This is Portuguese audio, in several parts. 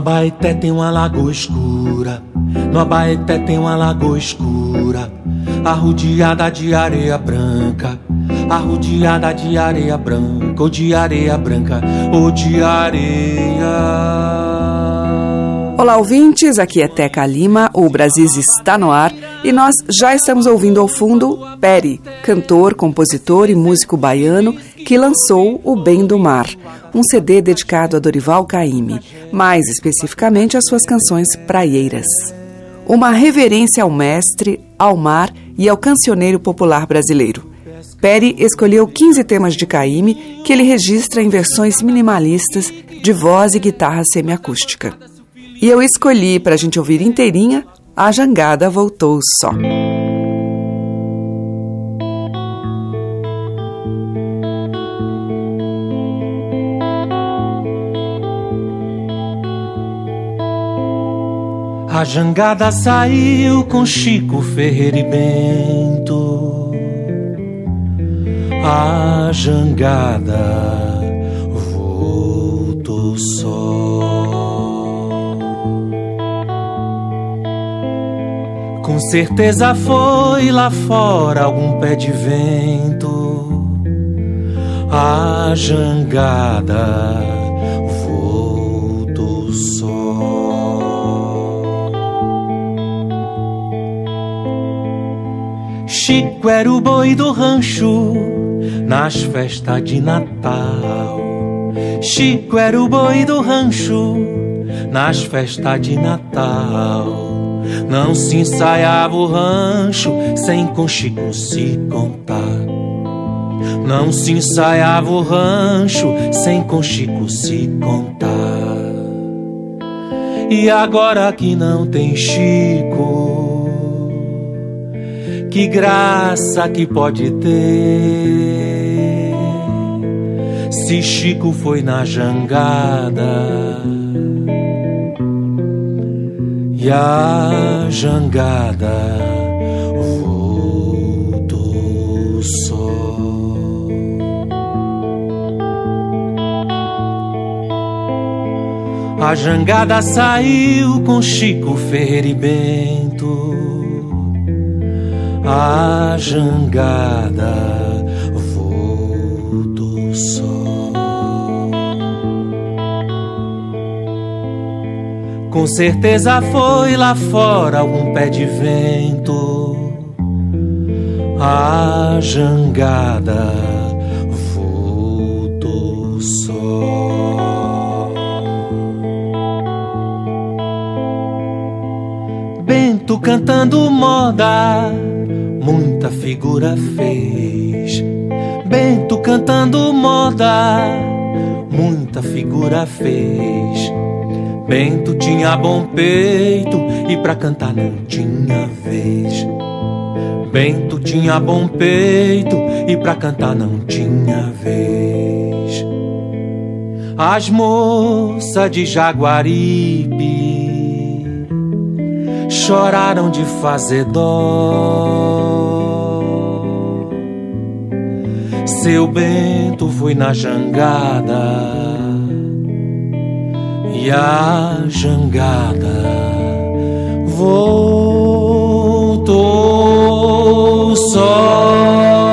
Abaeté tem uma lagoa escura, no Abaeté tem uma lagoa escura, arrodeada de areia branca, arrodeada de areia branca, ou de areia branca, ou de areia. Olá, ouvintes. Aqui é Teca Lima. O Brasis está no ar. E nós já estamos ouvindo ao fundo Peri, cantor, compositor e músico baiano que lançou O Bem do Mar, um CD dedicado a Dorival Caymmi, mais especificamente às suas canções praieiras. Uma reverência ao mestre, ao mar e ao cancioneiro popular brasileiro. Peri escolheu 15 temas de Caymmi que ele registra em versões minimalistas de voz e guitarra semiacústica. E eu escolhi para a gente ouvir inteirinha A Jangada Voltou Só. A jangada saiu com Chico Ferreira e Bento. A jangada voltou só. Com certeza foi lá fora algum pé de vento. A jangada Chico era o boi do rancho nas festas de Natal. Chico era o boi do rancho nas festas de Natal. Não se ensaiava o rancho sem com Chico se contar. Não se ensaiava o rancho sem com Chico se contar. E agora que não tem Chico, que graça que pode ter. Se Chico foi na jangada e a jangada voltou só. A jangada saiu com Chico Ferreira e Bento. A jangada voltou só. Com certeza foi lá fora algum pé de vento. A jangada voltou só. Bento cantando moda, muita figura fez. Bento cantando moda, muita figura fez. Bento tinha bom peito e pra cantar não tinha vez. Bento tinha bom peito e pra cantar não tinha vez. As moças de Jaguaribe choraram de fazer dó. Seu Bento foi na jangada e a jangada voltou só.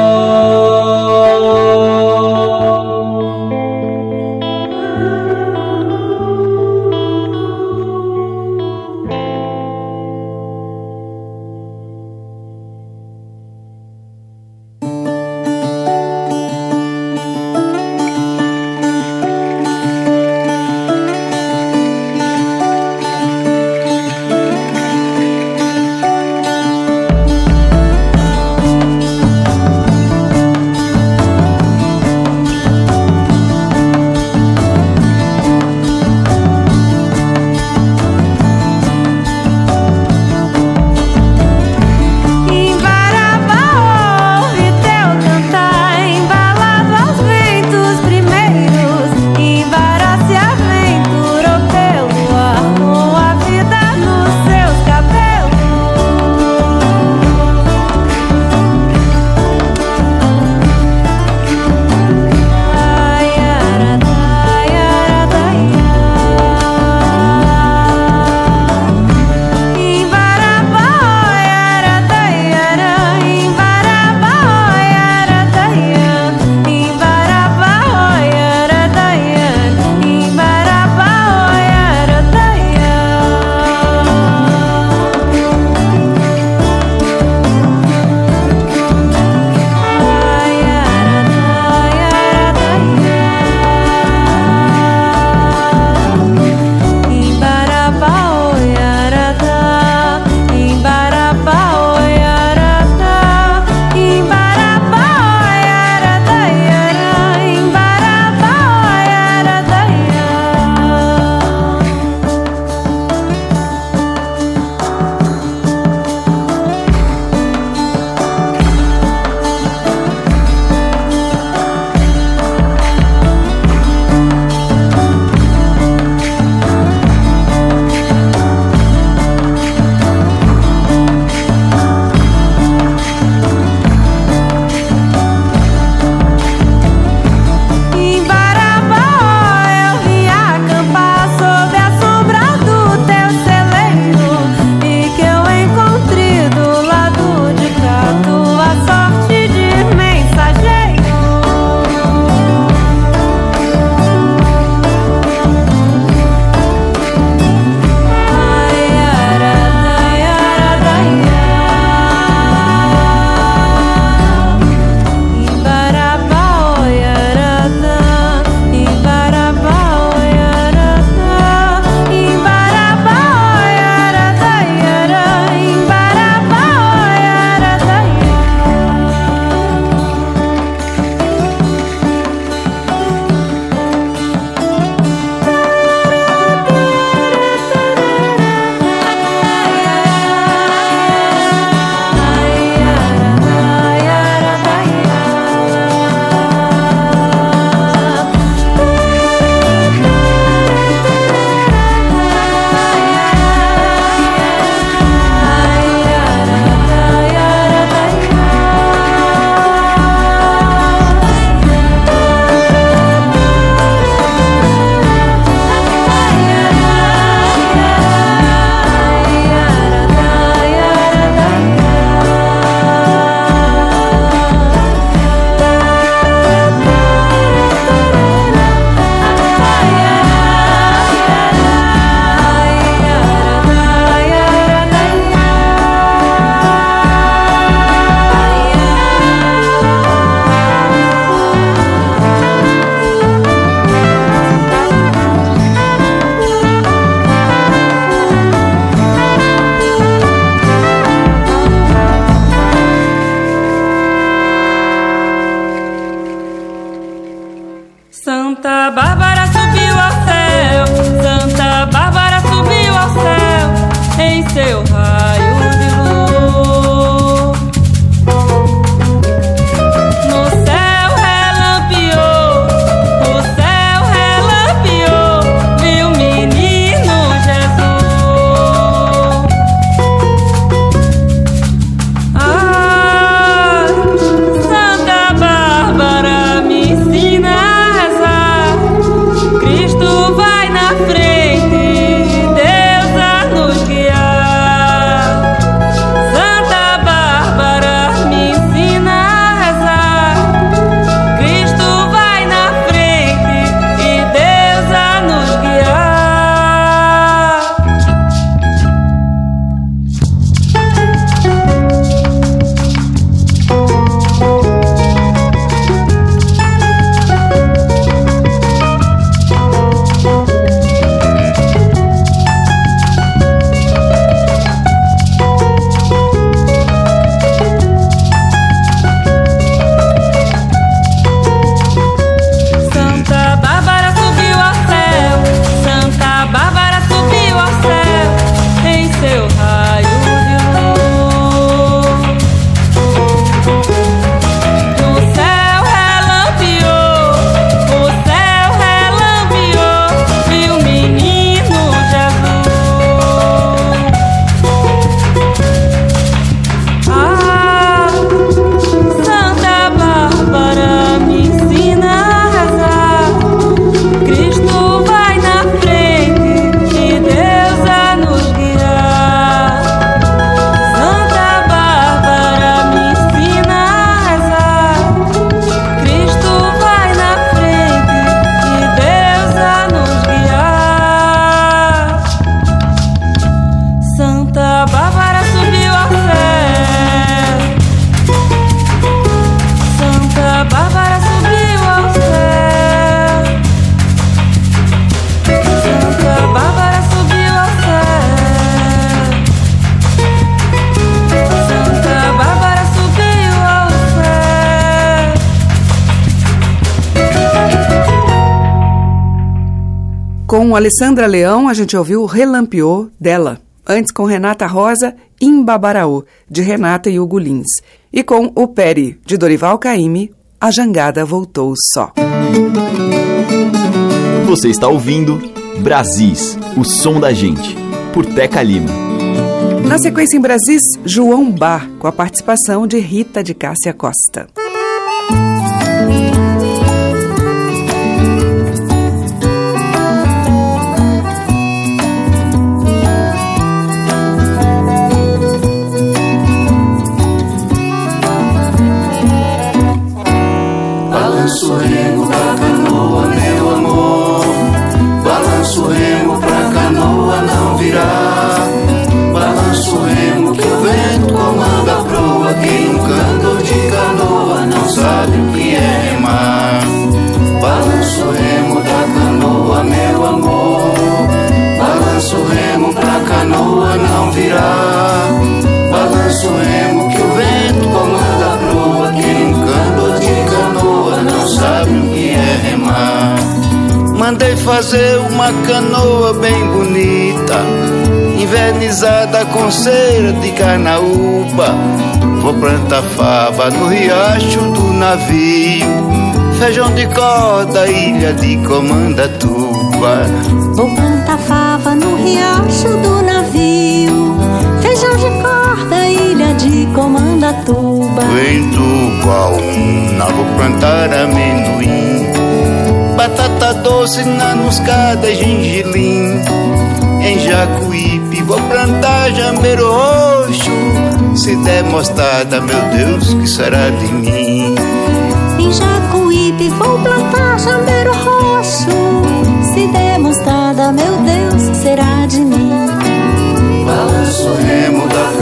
Com Alessandra Leão, a gente ouviu Relampiô dela. Antes com Renata Rosa, Imbabaraô, de Renata e Hugo Lins. E com O Peri, de Dorival Caymmi, A Jangada Voltou Só. Você está ouvindo Brasis, o som da gente, por Teca Lima. Na sequência em Brasis, João Bar, com a participação de Rita de Cássia Costa. Mandei fazer uma canoa bem bonita, invernizada com cera de carnaúba. Vou plantar fava no riacho do navio, feijão de corda, ilha de Comandatuba. Vou plantar fava no riacho do navio, feijão de corda, ilha de Comandatuba. Em Tubaúna vou plantar amendoim Batata doce na muscada e gengilim Em Jacuípe vou plantar jambeiro roxo Se der mostarda, meu Deus, que será de mim? Em Jacuípe vou plantar jambeiro roxo. Se der mostarda, meu Deus, será de mim. Balanço remo da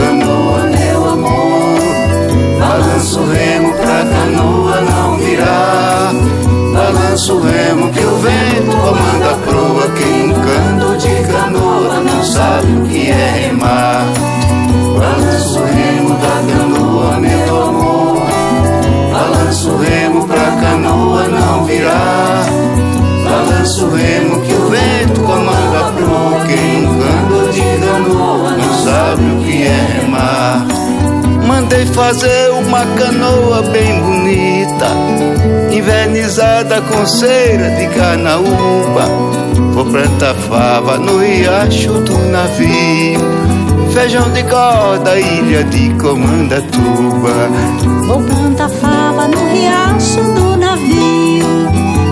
Balanço o remo que o vento comanda a proa. Quem um canto de canoa não sabe o que é remar. Balança o remo da canoa, meu amor. Balança o remo pra canoa não virar. Balança o remo que o vento comanda a proa. Quem um canto de canoa não sabe o que é remar. Mandei fazer uma canoa bem bonita invernizada com cera de carnaúba. Vou plantar fava no riacho do navio, feijão de corda, ilha de Comandatuba. Vou plantar fava no riacho do navio,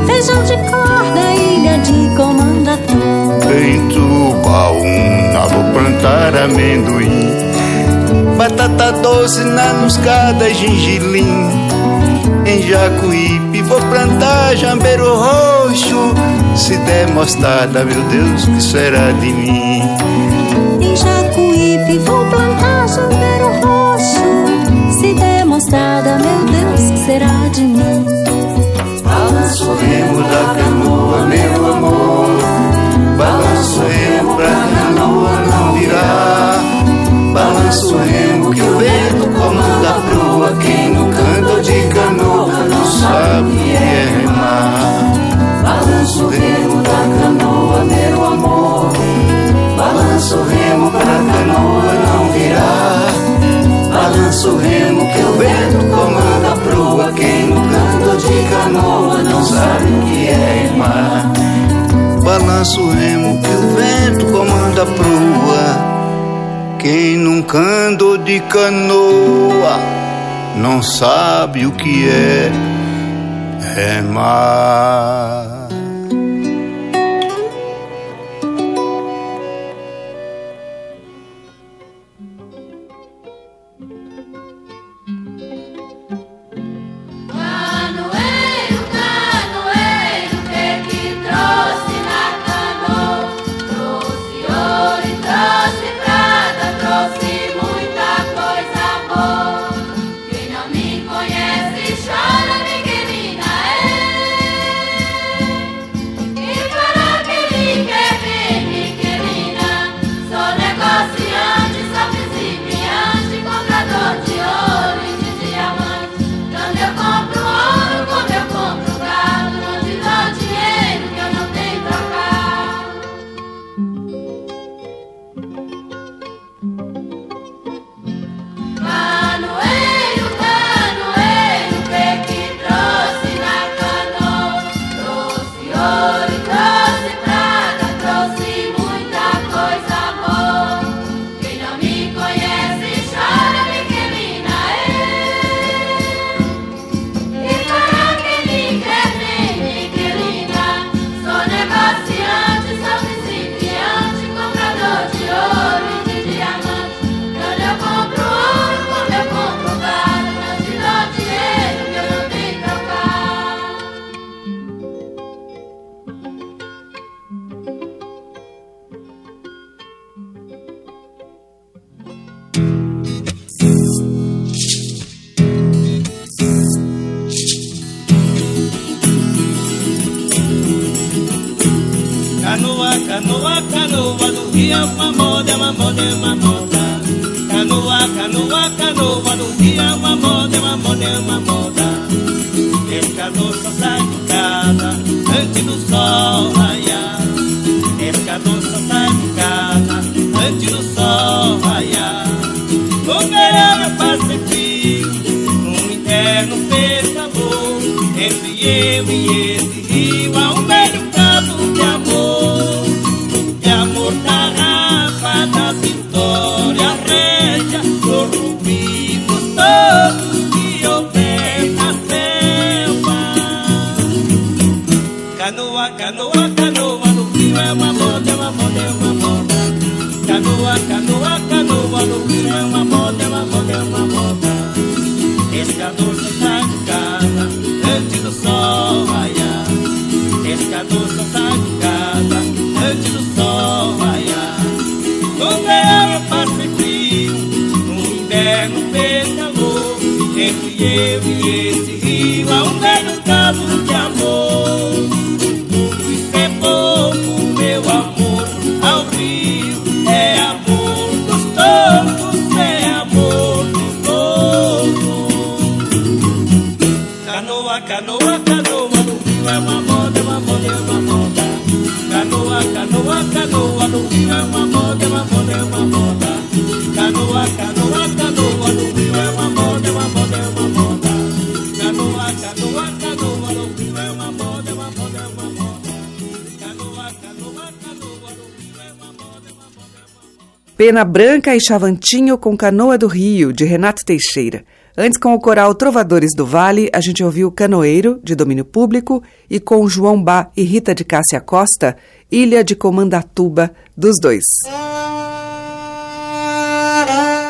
feijão de corda, ilha de Comandatuba. Em Tubaúna vou plantar amendoim, batata doce na muscada e gengilim em Jacuípe vou plantar jambeiro roxo. Se der mostarda, meu Deus, que será de mim? Em Jacuípe vou plantar jambeiro roxo. Se der mostarda, meu Deus, que será de mim? Balanço remo da canoa, meu amor. Balanço o remo pra canoa não virar. Balanço remo que o vento balança o remo que o vento comanda a proa. Quem nunca andou de canoa não sabe o que é remar. É Pena Branca e Chavantinho com Canoa do Rio, de Renato Teixeira. Antes, com o coral Trovadores do Vale, a gente ouviu Canoeiro, de domínio público, e com João Bá e Rita de Cássia Costa, Ilha de Comandatuba, dos dois.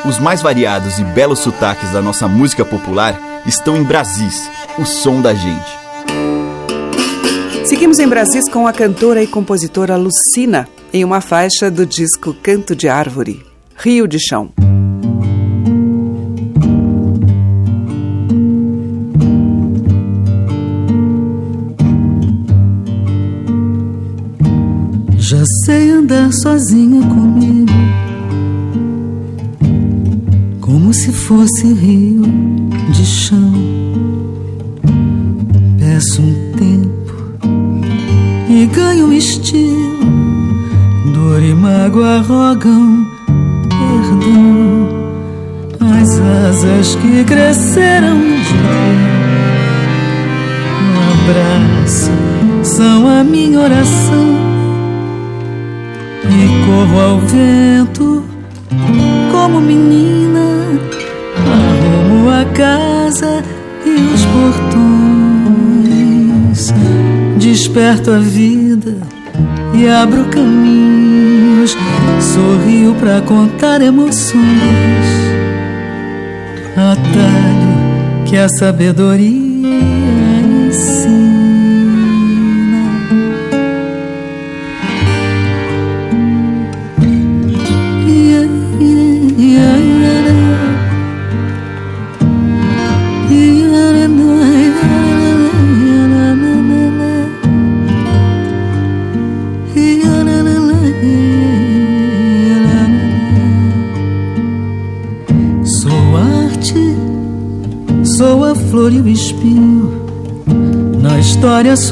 Os mais variados e belos sotaques da nossa música popular estão em Brasis, o som da gente. Seguimos em Brasis com a cantora e compositora Lucina, em uma faixa do disco Canto de Árvore, Rio de Chão. Já sei andar sozinha comigo, como se fosse rio de chão. Peço um tempo ganho um estilo Dor e mágoa rogam perdão. As asas que cresceram de um abraço são a minha oração. E corro ao vento Desperto a vida e abro caminhos. Sorrio para contar emoções. Atalho que a sabedoria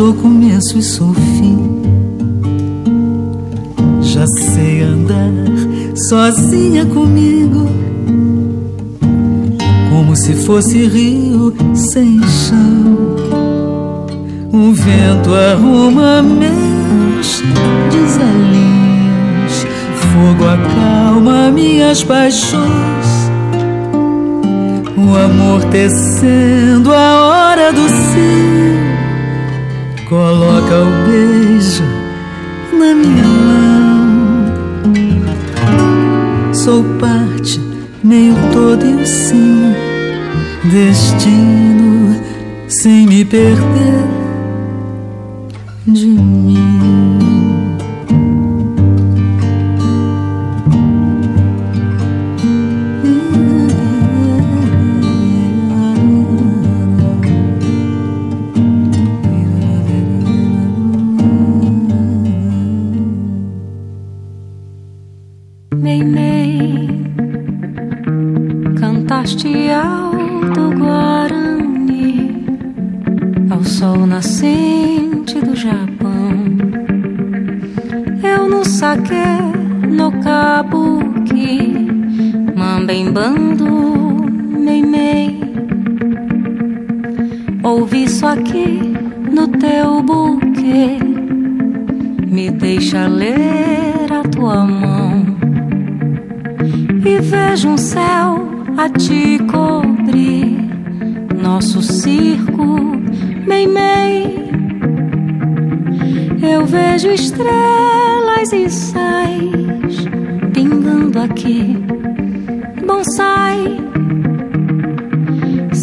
sou começo e sou fim. Já sei andar sozinha comigo, como se fosse rio sem chão. O vento arruma meus desalinhos, fogo acalma minhas paixões o amor tecendo a hora do sim. Coloca o beijo na minha mão. Sou parte, meio todo e sim. Destino sem me perder de mim.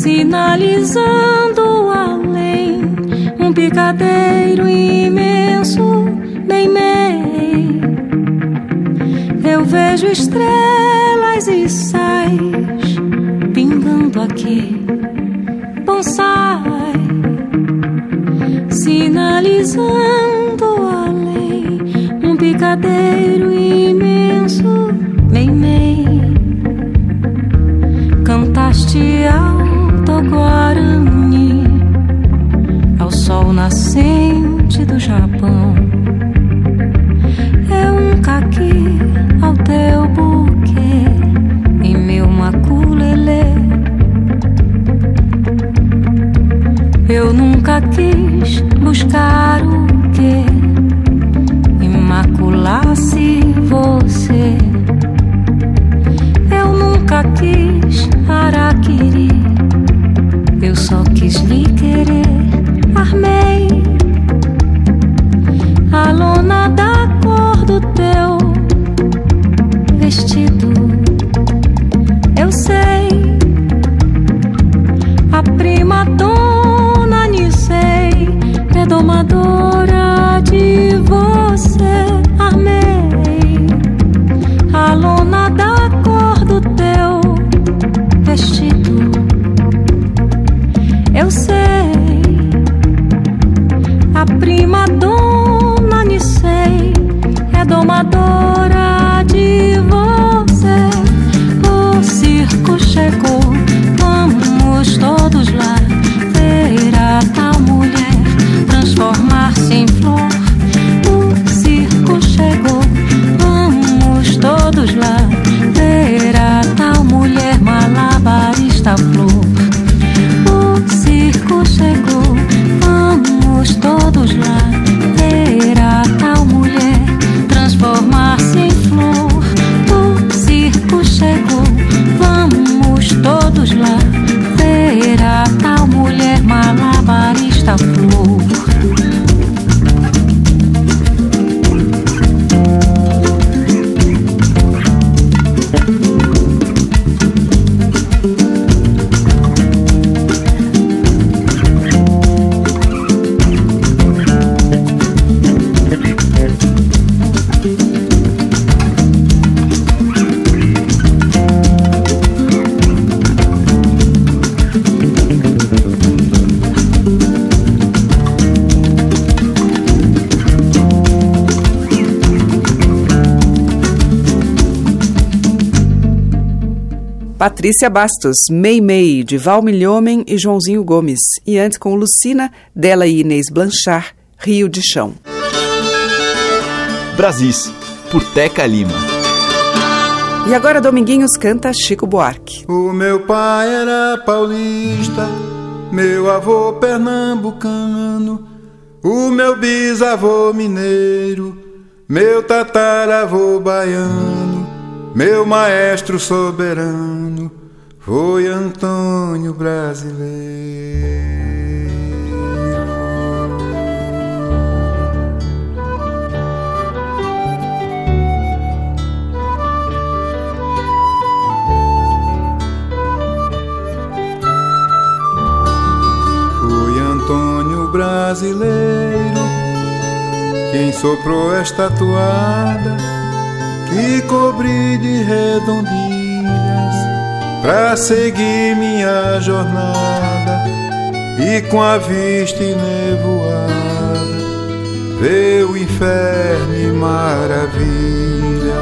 sinalizando além, um picadeiro imenso, bem bem. Eu vejo estrelas e sais pingando aqui, bonsai, sinalizando além, um picadeiro imenso, bem bem. Cantaste a do Japão. É um caqui ao teu buquê em meu maculelê. Eu nunca quis buscar o que imaculasse você. Eu nunca quis araquiri, eu só quis lhe querer. Patrícia Bastos, Mei Mei, de Val Milhomem e Joãozinho Gomes. E antes com Lucina, dela e Inês Blanchard, Rio de Chão. Brasis, por Teca Lima. E agora Dominguinhos canta Chico Buarque. O meu pai era paulista, meu avô pernambucano, o meu bisavô mineiro, meu tataravô baiano, meu maestro soberano foi Antônio Brasileiro. Brasileiro quem soprou esta toada que cobri de redondilhas pra seguir minha jornada e com a vista enevoada ver o inferno e maravilha.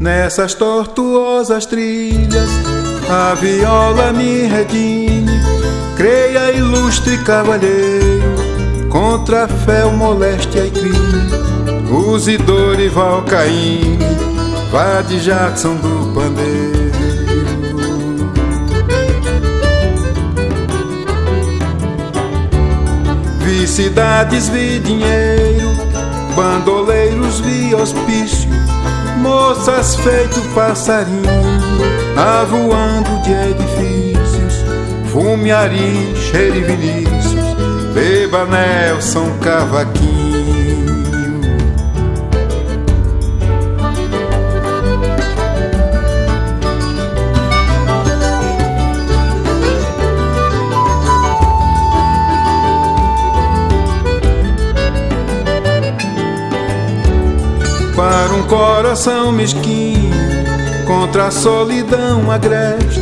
Nessas tortuosas trilhas, a viola me redime. Creia, ilustre cavalheiro, contra fé, moléstia e crime. Use Dorival Caymmi, vá de Jackson do Pandeiro. Vi cidades, vi dinheiro, bandoleiros, vi hospício moças feito passarinho, avoando de edifícios, fume, ari, cheiro e Vinícius, beba Nelson Cavaquinho. Para um coração mesquinho, contra a solidão agreste,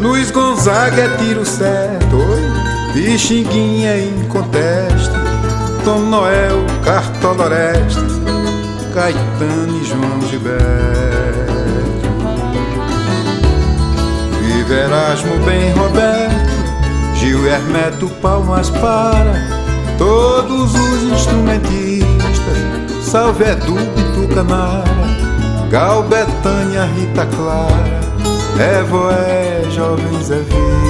Luiz Gonzaga é tiro certo, oi, Pixinguinha é inconteste, Tom Noel, Cartoloreste, Caetano e João Gilberto. Vive Erasmo bem Roberto, Gil Hermeto Palmas para todos os instrumentistas, salve Edu e Tucanara, Gal Betânia, Rita Clara, Evoé, Jovens é Vista.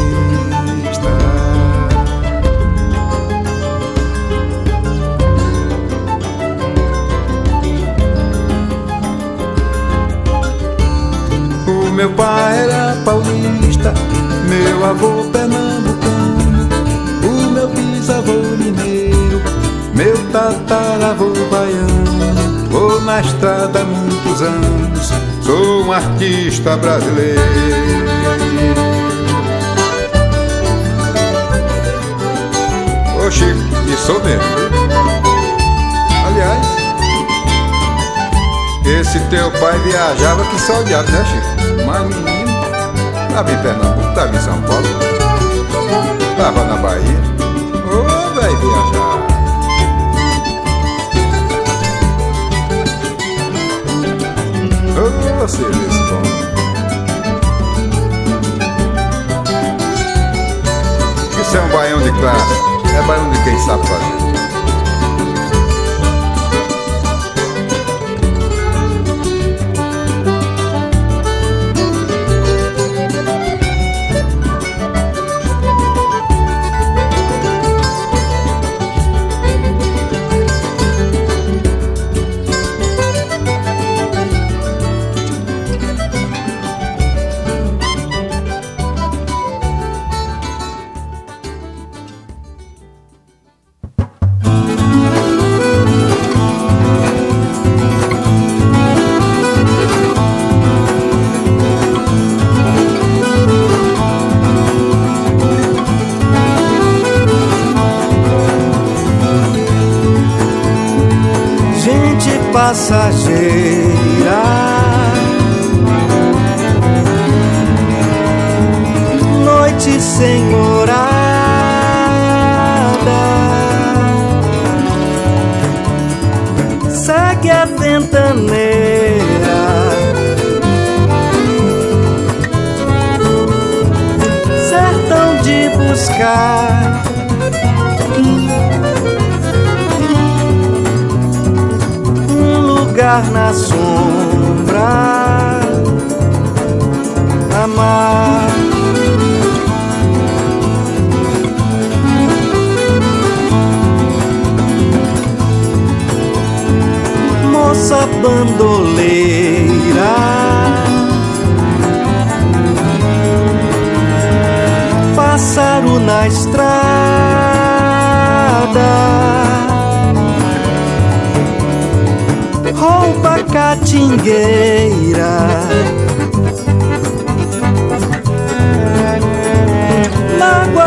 Meu pai era paulista, meu avô pernambucano, o meu bisavô mineiro, meu tataravô baiano, o na estrada há muitos anos, sou um artista brasileiro. Ô Chico, e sou mesmo. Aliás, esse teu pai viajava que só o diabo, né, Chico? Mas menino, tava em Pernambuco, tava em São Paulo, tava na Bahia. Ô, oh, velho, viajar. Ô, oh, serviço bom. Isso é um baião de classe, é baião de quem sabe fazer.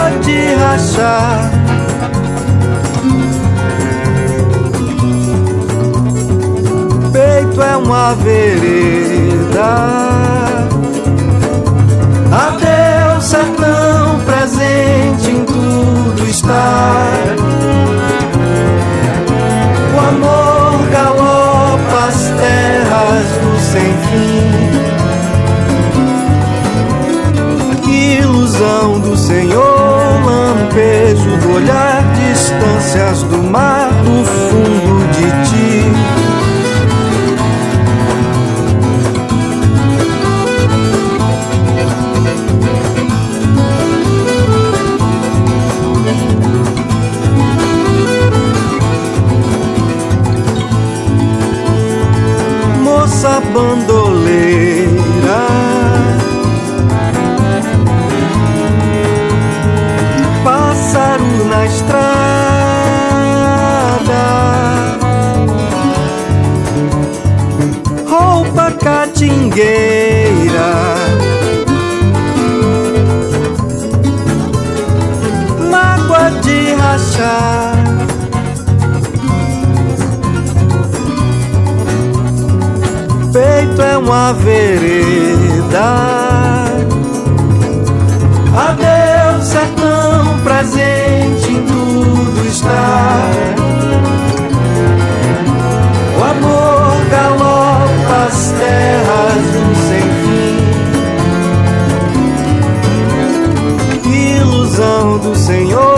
Mágoa de rachar. Peito é uma vereda. Adeus, sertão presente em tudo está. O amor galop as terras do sem fim. Ilusão do Senhor, lampejo do olhar, distâncias do mar, do fundo de ti. Catingueira. Mágoa de rachar. peito é uma vereda. Adeus, sertão presente em tudo está. O amor galopa as terras do Senhor,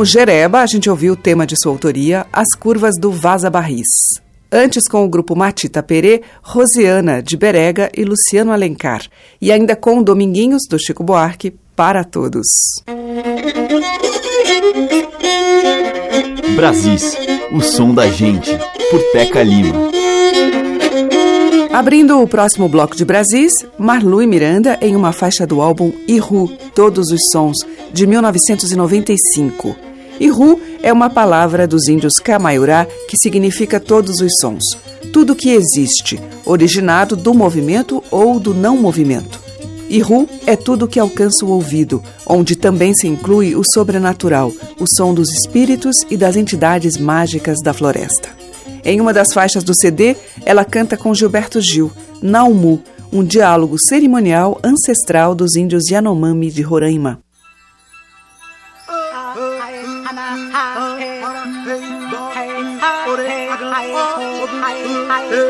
o Jereba, a gente ouviu o tema de sua autoria, As Curvas do Vaza Barris. Antes, com o grupo Matita Perê, Rosiana, de Berega e Luciano Alencar. E ainda com Dominguinhos, do Chico Buarque, para todos. Brasis, o som da gente, por Teca Lima. Abrindo o próximo bloco de Brasis, Marlu e Miranda em uma faixa do álbum Iru, Todos os Sons, de 1995. Iru é uma palavra dos índios Camaiurá que significa todos os sons, tudo que existe, originado do movimento ou do não movimento. Iru é tudo que alcança o ouvido, onde também se inclui o sobrenatural, o som dos espíritos e das entidades mágicas da floresta. Em uma das faixas do CD, ela canta com Gilberto Gil, Naumu, um diálogo cerimonial ancestral dos índios Yanomami de Roraima. ha. Oh,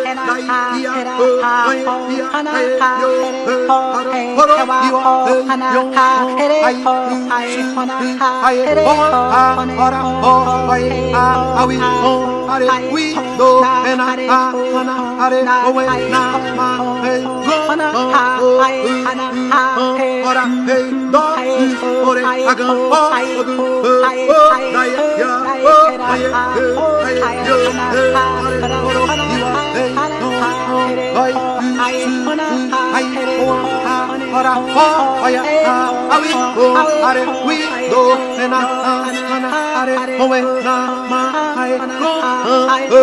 they know I wanna I wanna what I fire I we go at it we go and I wanna at it when I my I go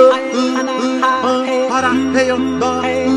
what I feel the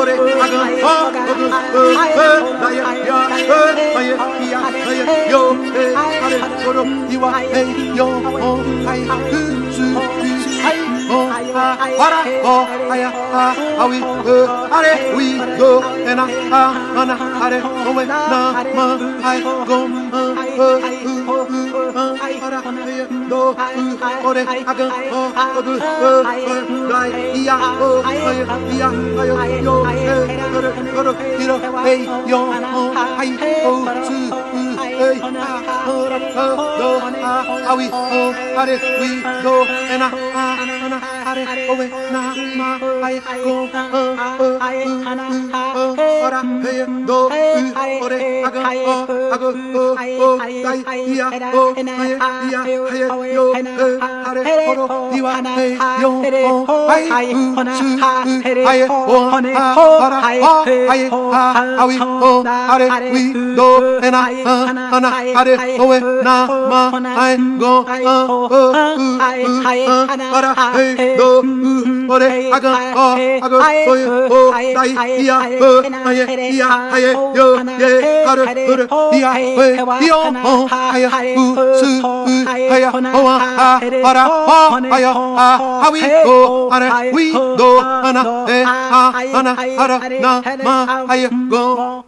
ore aga ha aga e la ya ya e ma ya ya ya yo e ale koro iwa e yo o ai ku su ku ai o para o aya a awi e are we go ena a ana are o we na ma ai go e e からどう俺あくんおくうらいいやおいいやあよよえくるくるひろえいよはいおつうえいあほらどああういおあれういどえなあ are owe na ma ai go o o ai ana ha ora he do u ore aga o aga o o dai ia o ai ia he yo e are oro diwa he yo o ai u su u ai o ha ora ha ai ha awi o are wi do ena ana are owe na ma ai go o o u ara he do o o re a ga o a ga o ye o dai ia o a ye ia a ye yo ye ha re hu re ia o ye i o mo a ya u su u a ya o a a a ra o a ya a a wi o a re wi do ana e a ana a ra na ma a ya go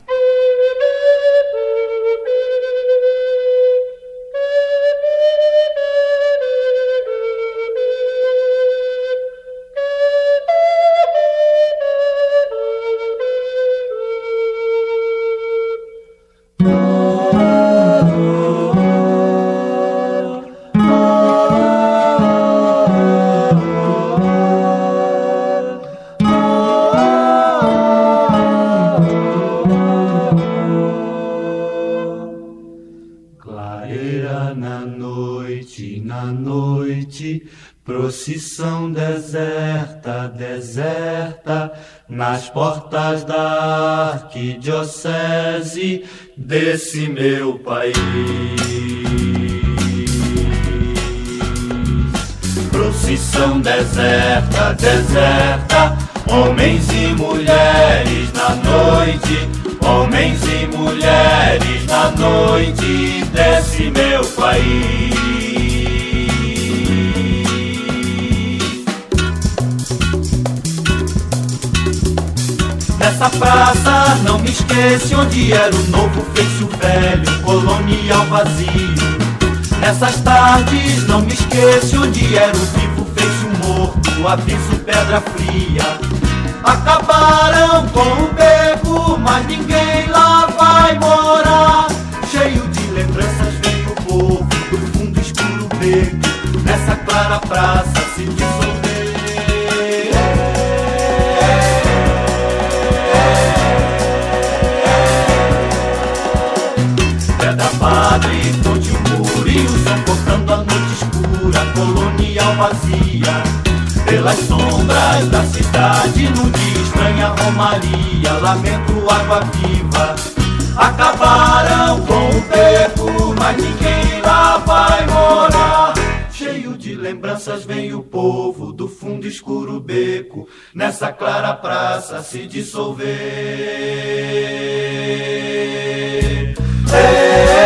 Deserta, homens e mulheres na noite, homens e mulheres na noite desse meu país. Nessa praça não me esqueço onde era o novo feixe velho, colonial vazio. Nessas tardes não me esqueço onde era o vivo morto, aviso pedra fria. Acabaram com o beco, mas ninguém lá vai morar. Cheio de lembranças vem o povo do fundo escuro beco. Nessa clara praça se dissolveu. padre, ponte um muro e o som cortando a noite escura, colonial vazia. Pelas sombras da cidade, no dia estranha romaria, lamento água viva. Acabaram com o beco, mas ninguém lá vai morar. Cheio de lembranças vem o povo do fundo escuro beco, nessa clara praça se dissolver. deserta,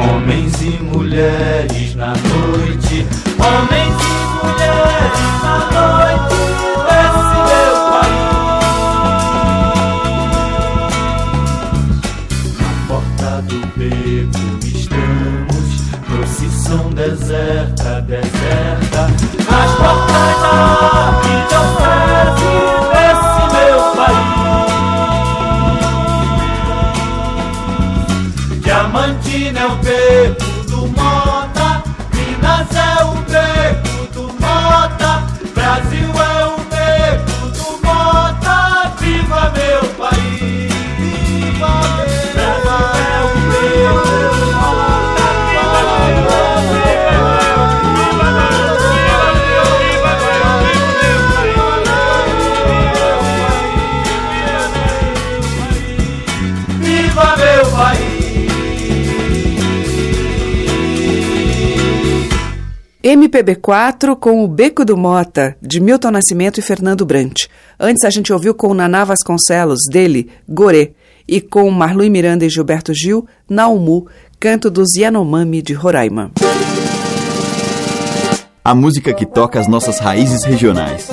homens e mulheres na noite, homens e mulheres na noite, desse meu país. Na porta do beco estamos, procissão deserta, deserta, nas portas da MPB4 com o Beco do Mota, de Milton Nascimento e Fernando Brant. Antes a gente ouviu com Naná Vasconcelos, dele, Gorê, e com Marlui Miranda e Gilberto Gil, Naumu, canto dos Yanomami de Roraima. A música que toca as nossas raízes regionais.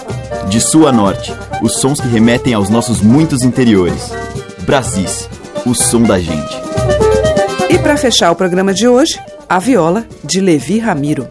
De sul a norte, os sons que remetem aos nossos muitos interiores. Brasis, o som da gente. E para fechar o programa de hoje, a viola de Levi Ramiro.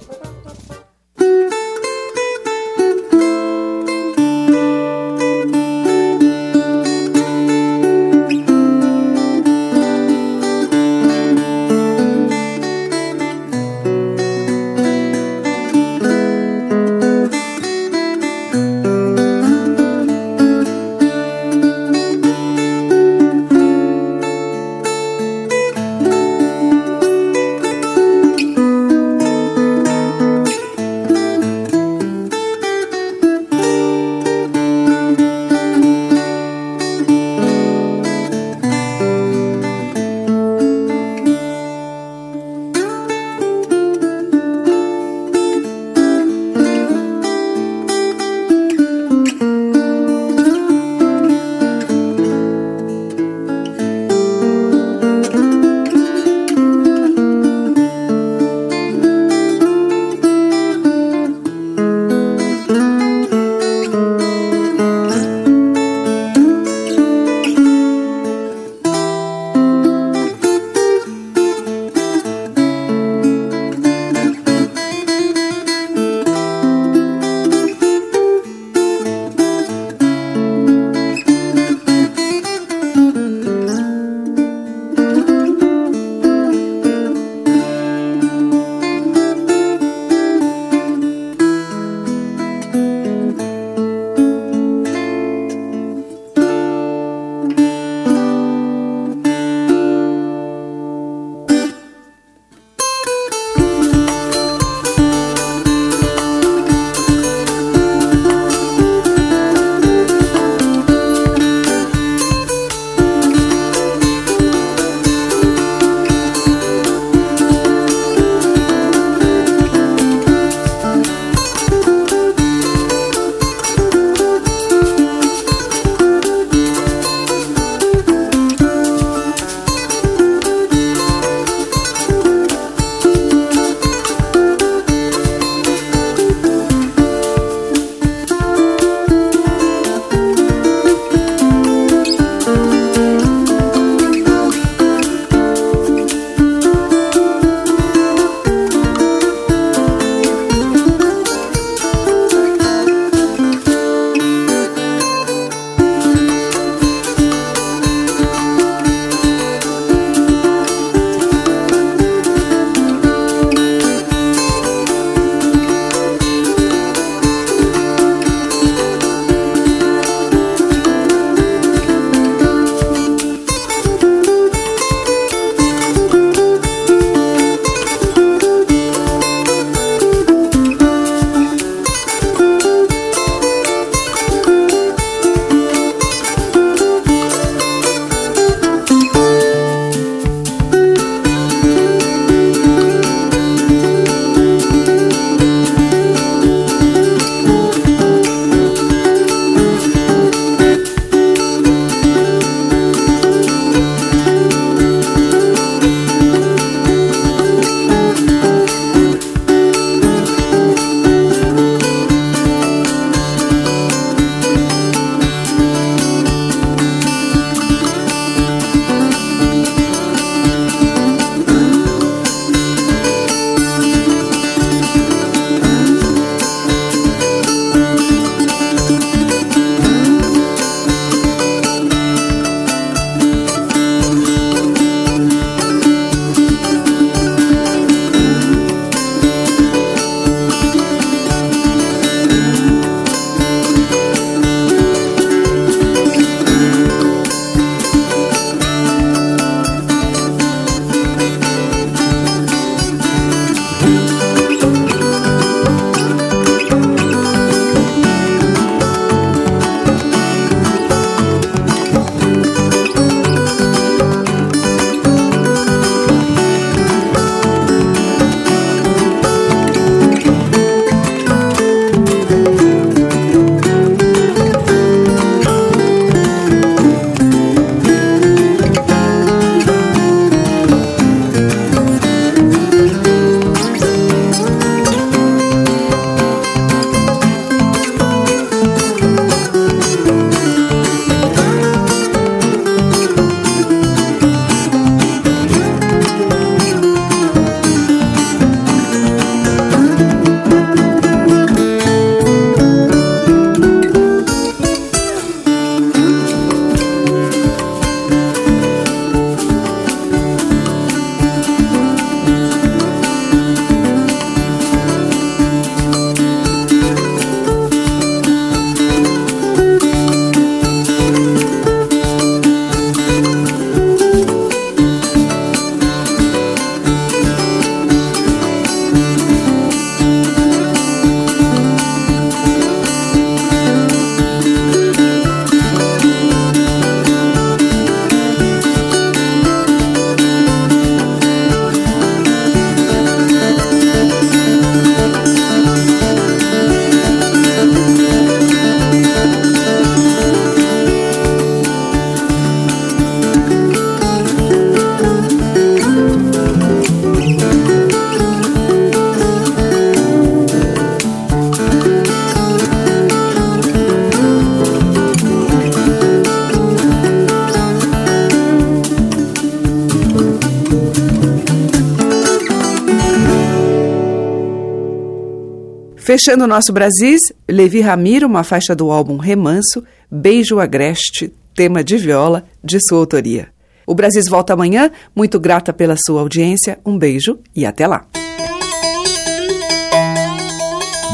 Fechando o nosso Brasis, Levi Ramiro, uma faixa do álbum Remanso, Beijo Agreste, tema de viola, de sua autoria. O Brasis volta amanhã, muito grata pela sua audiência, um beijo e até lá.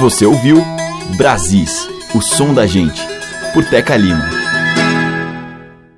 Você ouviu Brasis, o som da gente, por Teca Lima.